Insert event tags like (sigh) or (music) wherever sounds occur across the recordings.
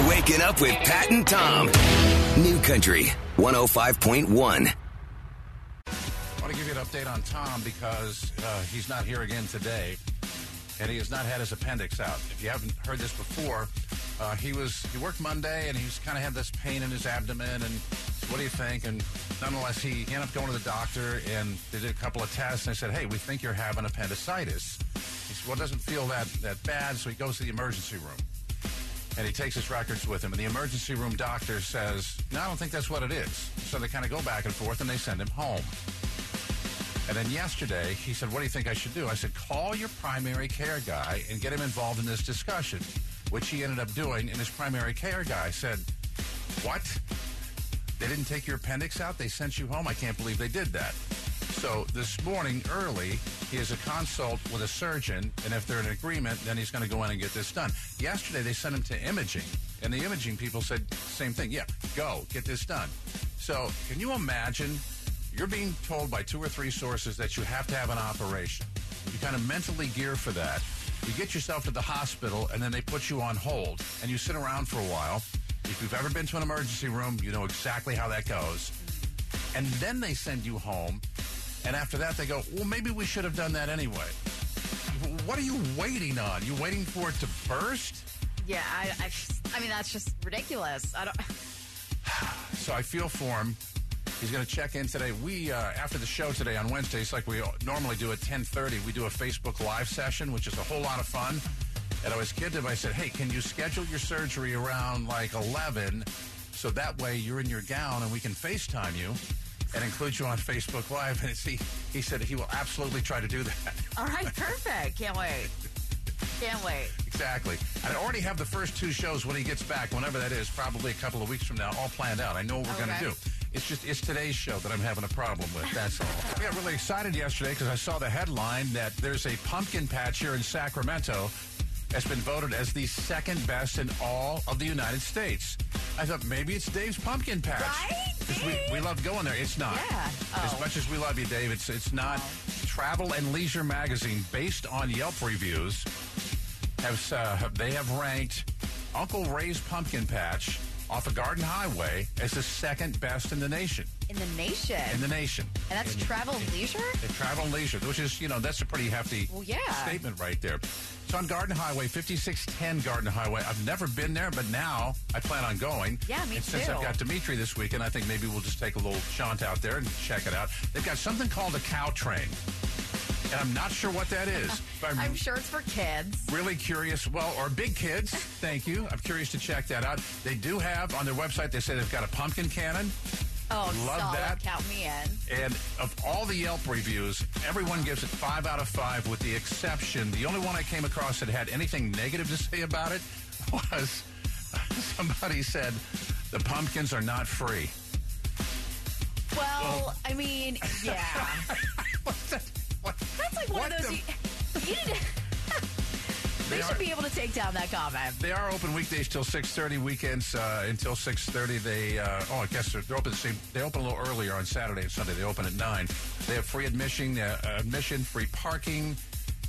You're waking up with Pat and Tom. New Country 105.1. I want to give you an update on Tom because uh, he's not here again today, and he has not had his appendix out. If you haven't heard this before, uh, he was he worked Monday and he's kind of had this pain in his abdomen. And what do you think? And nonetheless, he ended up going to the doctor and they did a couple of tests. And they said, "Hey, we think you're having appendicitis." He said, "Well, it doesn't feel that that bad," so he goes to the emergency room and he takes his records with him. And the emergency room doctor says, No, I don't think that's what it is. So they kind of go back and forth and they send him home. And then yesterday, he said, What do you think I should do? I said, Call your primary care guy and get him involved in this discussion, which he ended up doing. And his primary care guy said, What? They didn't take your appendix out? They sent you home? I can't believe they did that. So this morning early, he has a consult with a surgeon, and if they're in agreement, then he's going to go in and get this done. Yesterday, they sent him to imaging, and the imaging people said same thing. Yeah, go get this done. So can you imagine? You're being told by two or three sources that you have to have an operation. You kind of mentally gear for that. You get yourself to the hospital, and then they put you on hold, and you sit around for a while. If you've ever been to an emergency room, you know exactly how that goes. And then they send you home, and after that, they go, well, maybe we should have done that anyway. What are you waiting on? You waiting for it to burst? Yeah, I, I, I mean, that's just ridiculous. I don't. (laughs) So I feel for him. He's going to check in today. We uh, after the show today on Wednesdays, like we normally do at ten thirty, we do a Facebook Live session, which is a whole lot of fun. And I was kidding him. I said, "Hey, can you schedule your surgery around like eleven, so that way you're in your gown and we can FaceTime you." And include you on Facebook Live. And he, he said he will absolutely try to do that. All right, perfect. Can't wait. Can't wait. Exactly. I already have the first two shows when he gets back, whenever that is, probably a couple of weeks from now, all planned out. I know what we're going to do. It's just it's today's show that I'm having a problem with. That's all. I got really excited yesterday because I saw the headline that there's a pumpkin patch here in Sacramento has been voted as the second best in all of the United States. I thought maybe it's Dave's Pumpkin Patch. Right? We, we love going there. It's not. Yeah. As Oh. much as we love you, Dave, it's, it's not. Travel and Leisure Magazine, based on Yelp reviews, have uh, they have ranked Uncle Ray's Pumpkin Patch off of Garden Highway as the second best in the nation. In the nation. In the nation. and that's In- travel and leisure? in travel and leisure, which is, you know, that's a pretty hefty Well, yeah. statement right there. It's on Garden Highway, 5610 Garden Highway. I've never been there, but now I plan on going. Yeah, me and since. I've got Dimitri this weekend, I think maybe we'll just take a little jaunt out there and check it out. They've got something called a cow train. And I'm not sure what that is. but I'm sure it's for kids. really curious. Well, or big kids. Thank you. I'm curious to check that out. They do have on their website. They say they've got a pumpkin cannon. Oh, Love solid. that. Count me in. And of all the Yelp reviews, everyone gives it five out of five, with the exception. The only one I came across that had anything negative to say about it (laughs) was somebody said the pumpkins are not free. Well, I mean, yeah. (laughs) What's that? What? That's like one What of those. (laughs) You. (laughs) They They are- should be able to take down that comment. They are open weekdays till six thirty, weekends uh, until six thirty. They uh, oh, I guess they're, they're open. The same, they open a little earlier on Saturday and Sunday. They open at nine. They have free admission, uh, admission, free parking.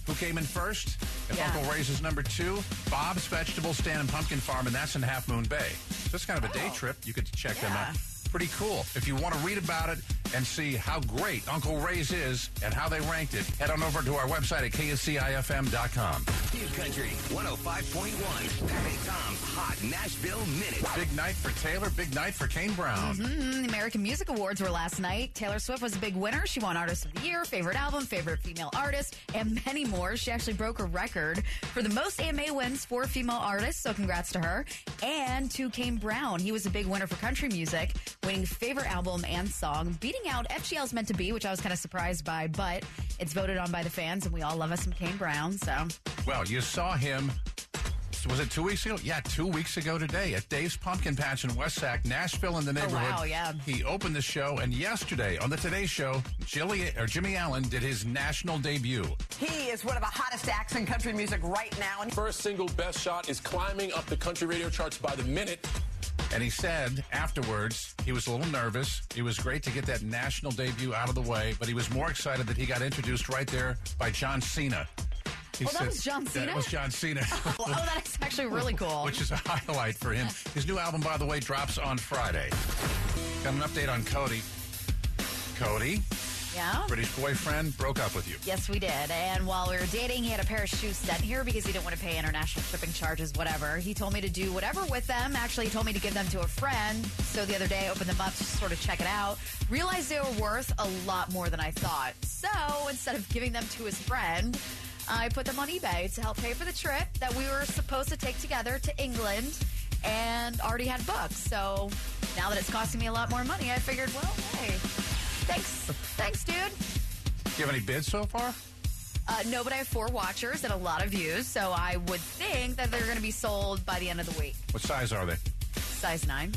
Who came in first? If Yeah. Uncle Ray's is number two, Bob's Vegetable Stand and Pumpkin Farm, and that's in Half Moon Bay. So it's kind of a day Oh. trip. You could check them out. Pretty cool. If you want to read about it and see how great Uncle Ray's is and how they ranked it, head on over to our website at kncifm.com. New Country 105.1. Pat and Tom's Hot Nashville Minute. Big night for Taylor, big night for Kane Brown. Mm, The American Music Awards were last night. Taylor Swift was a big winner. She won Artist of the Year, Favorite Album, Favorite Female Artist, and many more. She actually broke a record for the most AMA wins for female artists, so congrats to her. And to Kane Brown. He was a big winner for country music, winning Favorite Album and Song, beating out FGL's Meant to Be, which I was kind of surprised by, but it's voted on by the fans, and we all love us some Kane Brown, so. Well, you saw him. Was it two weeks ago? Yeah, two weeks ago today at Dave's Pumpkin Patch in West Sac, Nashville, in the oh, neighborhood. wow, yeah. He opened the show, and yesterday on the Today Show, Jilly, or Jimmy Allen did his national debut. He is one of the hottest acts in country music right now. And First single, Best Shot, is climbing up the country radio charts by the minute. And he said afterwards he was a little nervous. It was great to get that national debut out of the way, but he was more excited that he got introduced right there by John Cena. He Well, that was John Cena? (laughs) Oh, oh, that was John Cena. oh, that's actually really cool. (laughs) Which is a highlight for him. His new album, by the way, drops on Friday. Got an update on Cody. Cody, yeah. British boyfriend, broke up with you. Yes, we did. And while we were dating, he had a pair of shoes sent here because he didn't want to pay international shipping charges, whatever. He told me to do whatever with them. Actually, he told me to give them to a friend. So the other day, I opened them up to sort of check it out. Realized they were worth a lot more than I thought. So instead of giving them to his friend, I put them on eBay to help pay for the trip that we were supposed to take together to England and already had booked. So now that it's costing me a lot more money, I figured, well, hey, thanks. Thanks, dude. Do you have any bids so far? Uh, no, but I have four watchers and a lot of views, so I would think that they're going to be sold by the end of the week. What size are they? Size 9,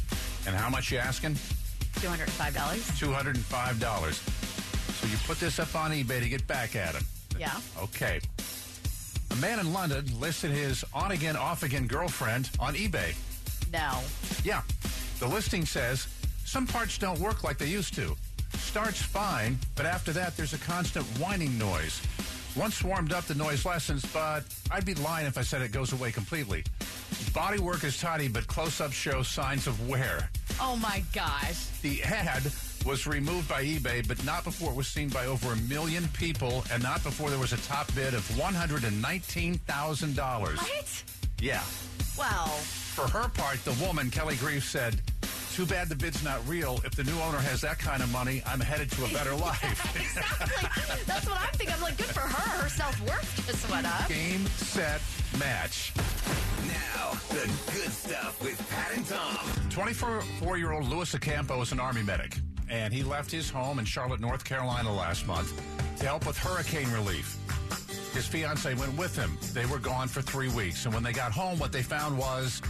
And how much you asking? $205. $205. So you put this up on eBay to get back at him. Yeah. Okay. A man in London listed his on again, off again girlfriend on eBay. No. Yeah. The listing says some parts don't work like they used to. Starts fine, but after that, there's a constant whining noise. Once warmed up, the noise lessens, but I'd be lying if I said it goes away completely. Body work is tidy, but close ups show signs of wear. Oh my gosh. The ad was removed by eBay, but not before it was seen by over a million people, and not before there was a top bid of $119,000. What? Yeah. Well, For her part, the woman, Kelly Grief, said, Too bad the bid's not real. If the new owner has that kind of money, I'm headed to a better (laughs) life. exactly. (laughs) That's what I'm thinking. I'm like, good for her. Her self worth just went up. Game, set, match. Now, the good stuff with Pat and Tom. 24 year old Louis Ocampo is an Army medic, and he left his home in Charlotte, North Carolina last month to help with hurricane relief. His fiance went with him. They were gone for three weeks, and when they got home, what they found was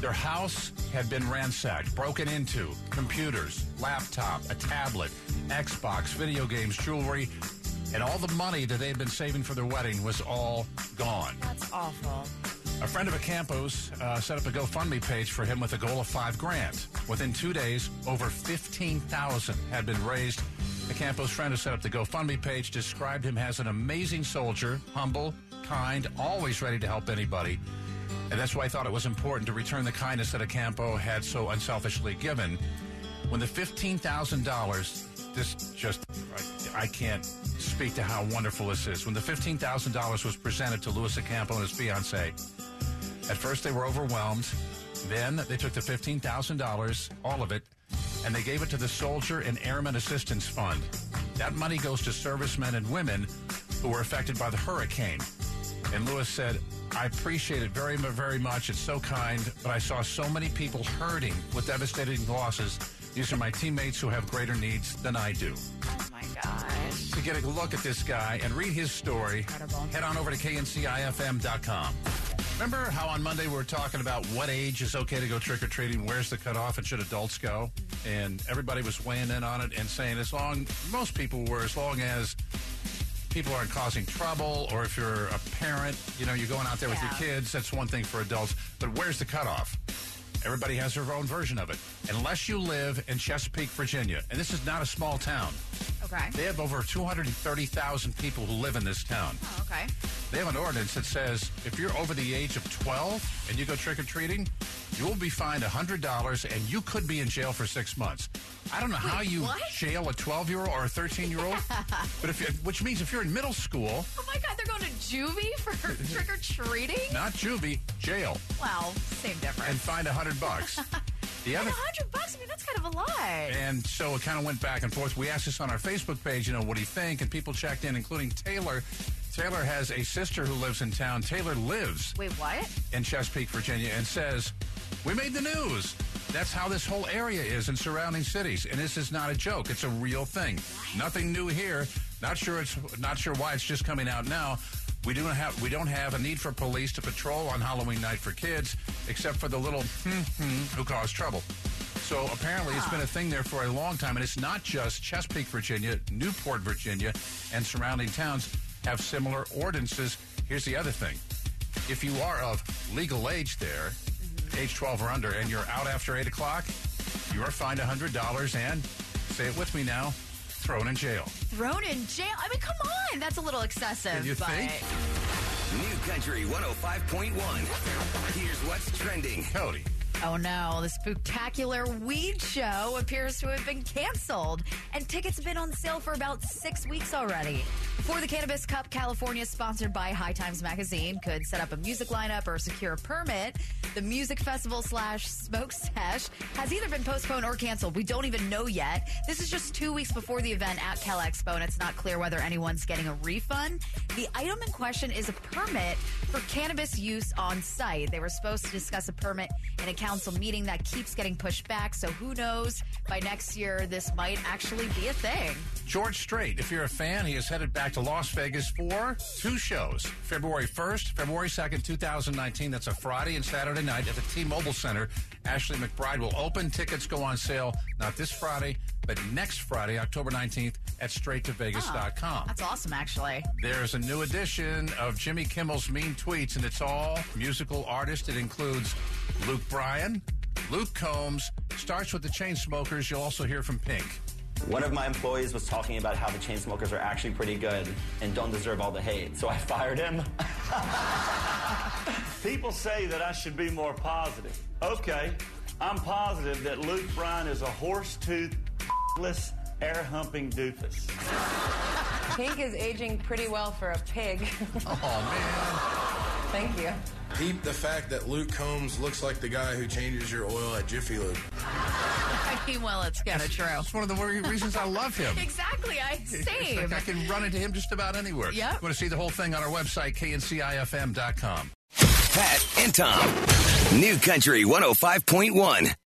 their house had been ransacked, broken into, computers, laptop, a tablet, Xbox, video games, jewelry, and all the money that they had been saving for their wedding was all gone. That's awful. A friend of Acampo's uh, set up a GoFundMe page for him with a goal of five grand. Within two days, over fifteen thousand had been raised. Acampo's friend who set up the GoFundMe page described him as an amazing soldier, humble, kind, always ready to help anybody. And that's why I thought it was important to return the kindness that Acampo had so unselfishly given. When the fifteen thousand dollars, this just I, I can't speak to how wonderful this is. When the fifteen thousand dollars was presented to Louis Acampo and his fiancee, at first, they were overwhelmed. Then they took the $15,000, all of it, and they gave it to the Soldier and Airman Assistance Fund. That money goes to servicemen and women who were affected by the hurricane. And Lewis said, I appreciate it very, very much. It's so kind, but I saw so many people hurting with devastating losses. These are my teammates who have greater needs than I do. Oh my gosh. To get a look at this guy and read his story, Incredible. head on over to kncifm.com. Remember how on Monday we were talking about what age is okay to go trick or treating? Where's the cutoff and should adults go? And everybody was weighing in on it and saying as long, most people were, as long as people aren't causing trouble or if you're a parent, you know, you're going out there with your kids, that's one thing for adults. But where's the cutoff? Everybody has their own version of it. Unless you live in Chesapeake, Virginia, and this is not a small town. Okay. They have over 230,000 people who live in this town. Oh, okay. They have an ordinance that says if you're over the age of 12 and you go trick or treating, you will be fined $100 and you could be in jail for six months. I don't know how you what? jail a 12 year old or a 13 (laughs) year old, but if you, which means if you're in middle school, Oh my God, they're going to juvie for (laughs) trick or treating? not juvie, jail, Well, same difference. and fined 100 bucks. (laughs) The other hundred bucks. I mean, that's kind of a lot. And so it kind of went back and forth. We asked this on our Facebook page, you know, what do you think? And people checked in, including Taylor. Taylor has a sister who lives in town. Taylor lives Wait, what? in Chesapeake, Virginia, and says, We made the news. That's how this whole area is in surrounding cities. And this is not a joke. It's a real thing. Nothing new here. Not sure it's not sure why it's just coming out now. We don't have we don't have a need for police to patrol on Halloween night for kids, except for the little hmm, hmm, who cause trouble. So apparently it's been a thing there for a long time, and it's not just Chesapeake, Virginia, Newport, Virginia, and surrounding towns have similar ordinances. Here's the other thing: if you are of legal age there, age 12 or under, and you're out after 8 o'clock, you are fined $100 and, say it with me now, thrown in jail. Thrown in jail? I mean, come on. That's a little excessive. You but think? New Country 105.1. Here's what's trending. Cody. Oh no, the spectacular weed show appears to have been canceled, and tickets have been on sale for about six weeks already. Before the Cannabis Cup, California, sponsored by High Times Magazine, could set up a music lineup or secure a permit. The music festival slash smoke sesh has either been postponed or canceled. We don't even know yet. This is just two weeks before the event at Cal Expo, and it's not clear whether anyone's getting a refund. The item in question is a permit for cannabis use on site. They were supposed to discuss a permit in a council meeting that keeps getting pushed back. So who knows? By next year, this might actually be a thing. George Strait, if you're a fan, he is headed back to Las Vegas for two shows. February 1st, February 2nd, 2019. That's a Friday and Saturday night at the T-Mobile Center. Ashley McBryde will open. Tickets go on sale not this Friday, but next Friday, October 19th at straittovegas.com. Oh, that's awesome, actually. There's a new edition of Jimmy Kimmel's Mean Tweets, and it's all musical artists. It includes Luke Bryan, Luke Combs, starts with the Chainsmokers. You'll also hear from Pink. One of my employees was talking about how the Chainsmokers are actually pretty good and don't deserve all the hate, so I fired him. (laughs) People say that I should be more positive. Okay, I'm positive that Luke Bryan is a horse-toothed, less air-humping doofus. Pink is aging pretty well for a pig. (laughs) Oh, man. Thank you. Deep the fact that Luke Combs looks like the guy who changes your oil at Jiffy Lube. (laughs) I mean, well, it's kind of true. man. It's one of the reasons I love him. (laughs) Exactly. I It's same. like I can run into him just about anywhere. Yep. Want to see the whole thing on our website, kncifm.com. Pat and Tom. New Country 105.1.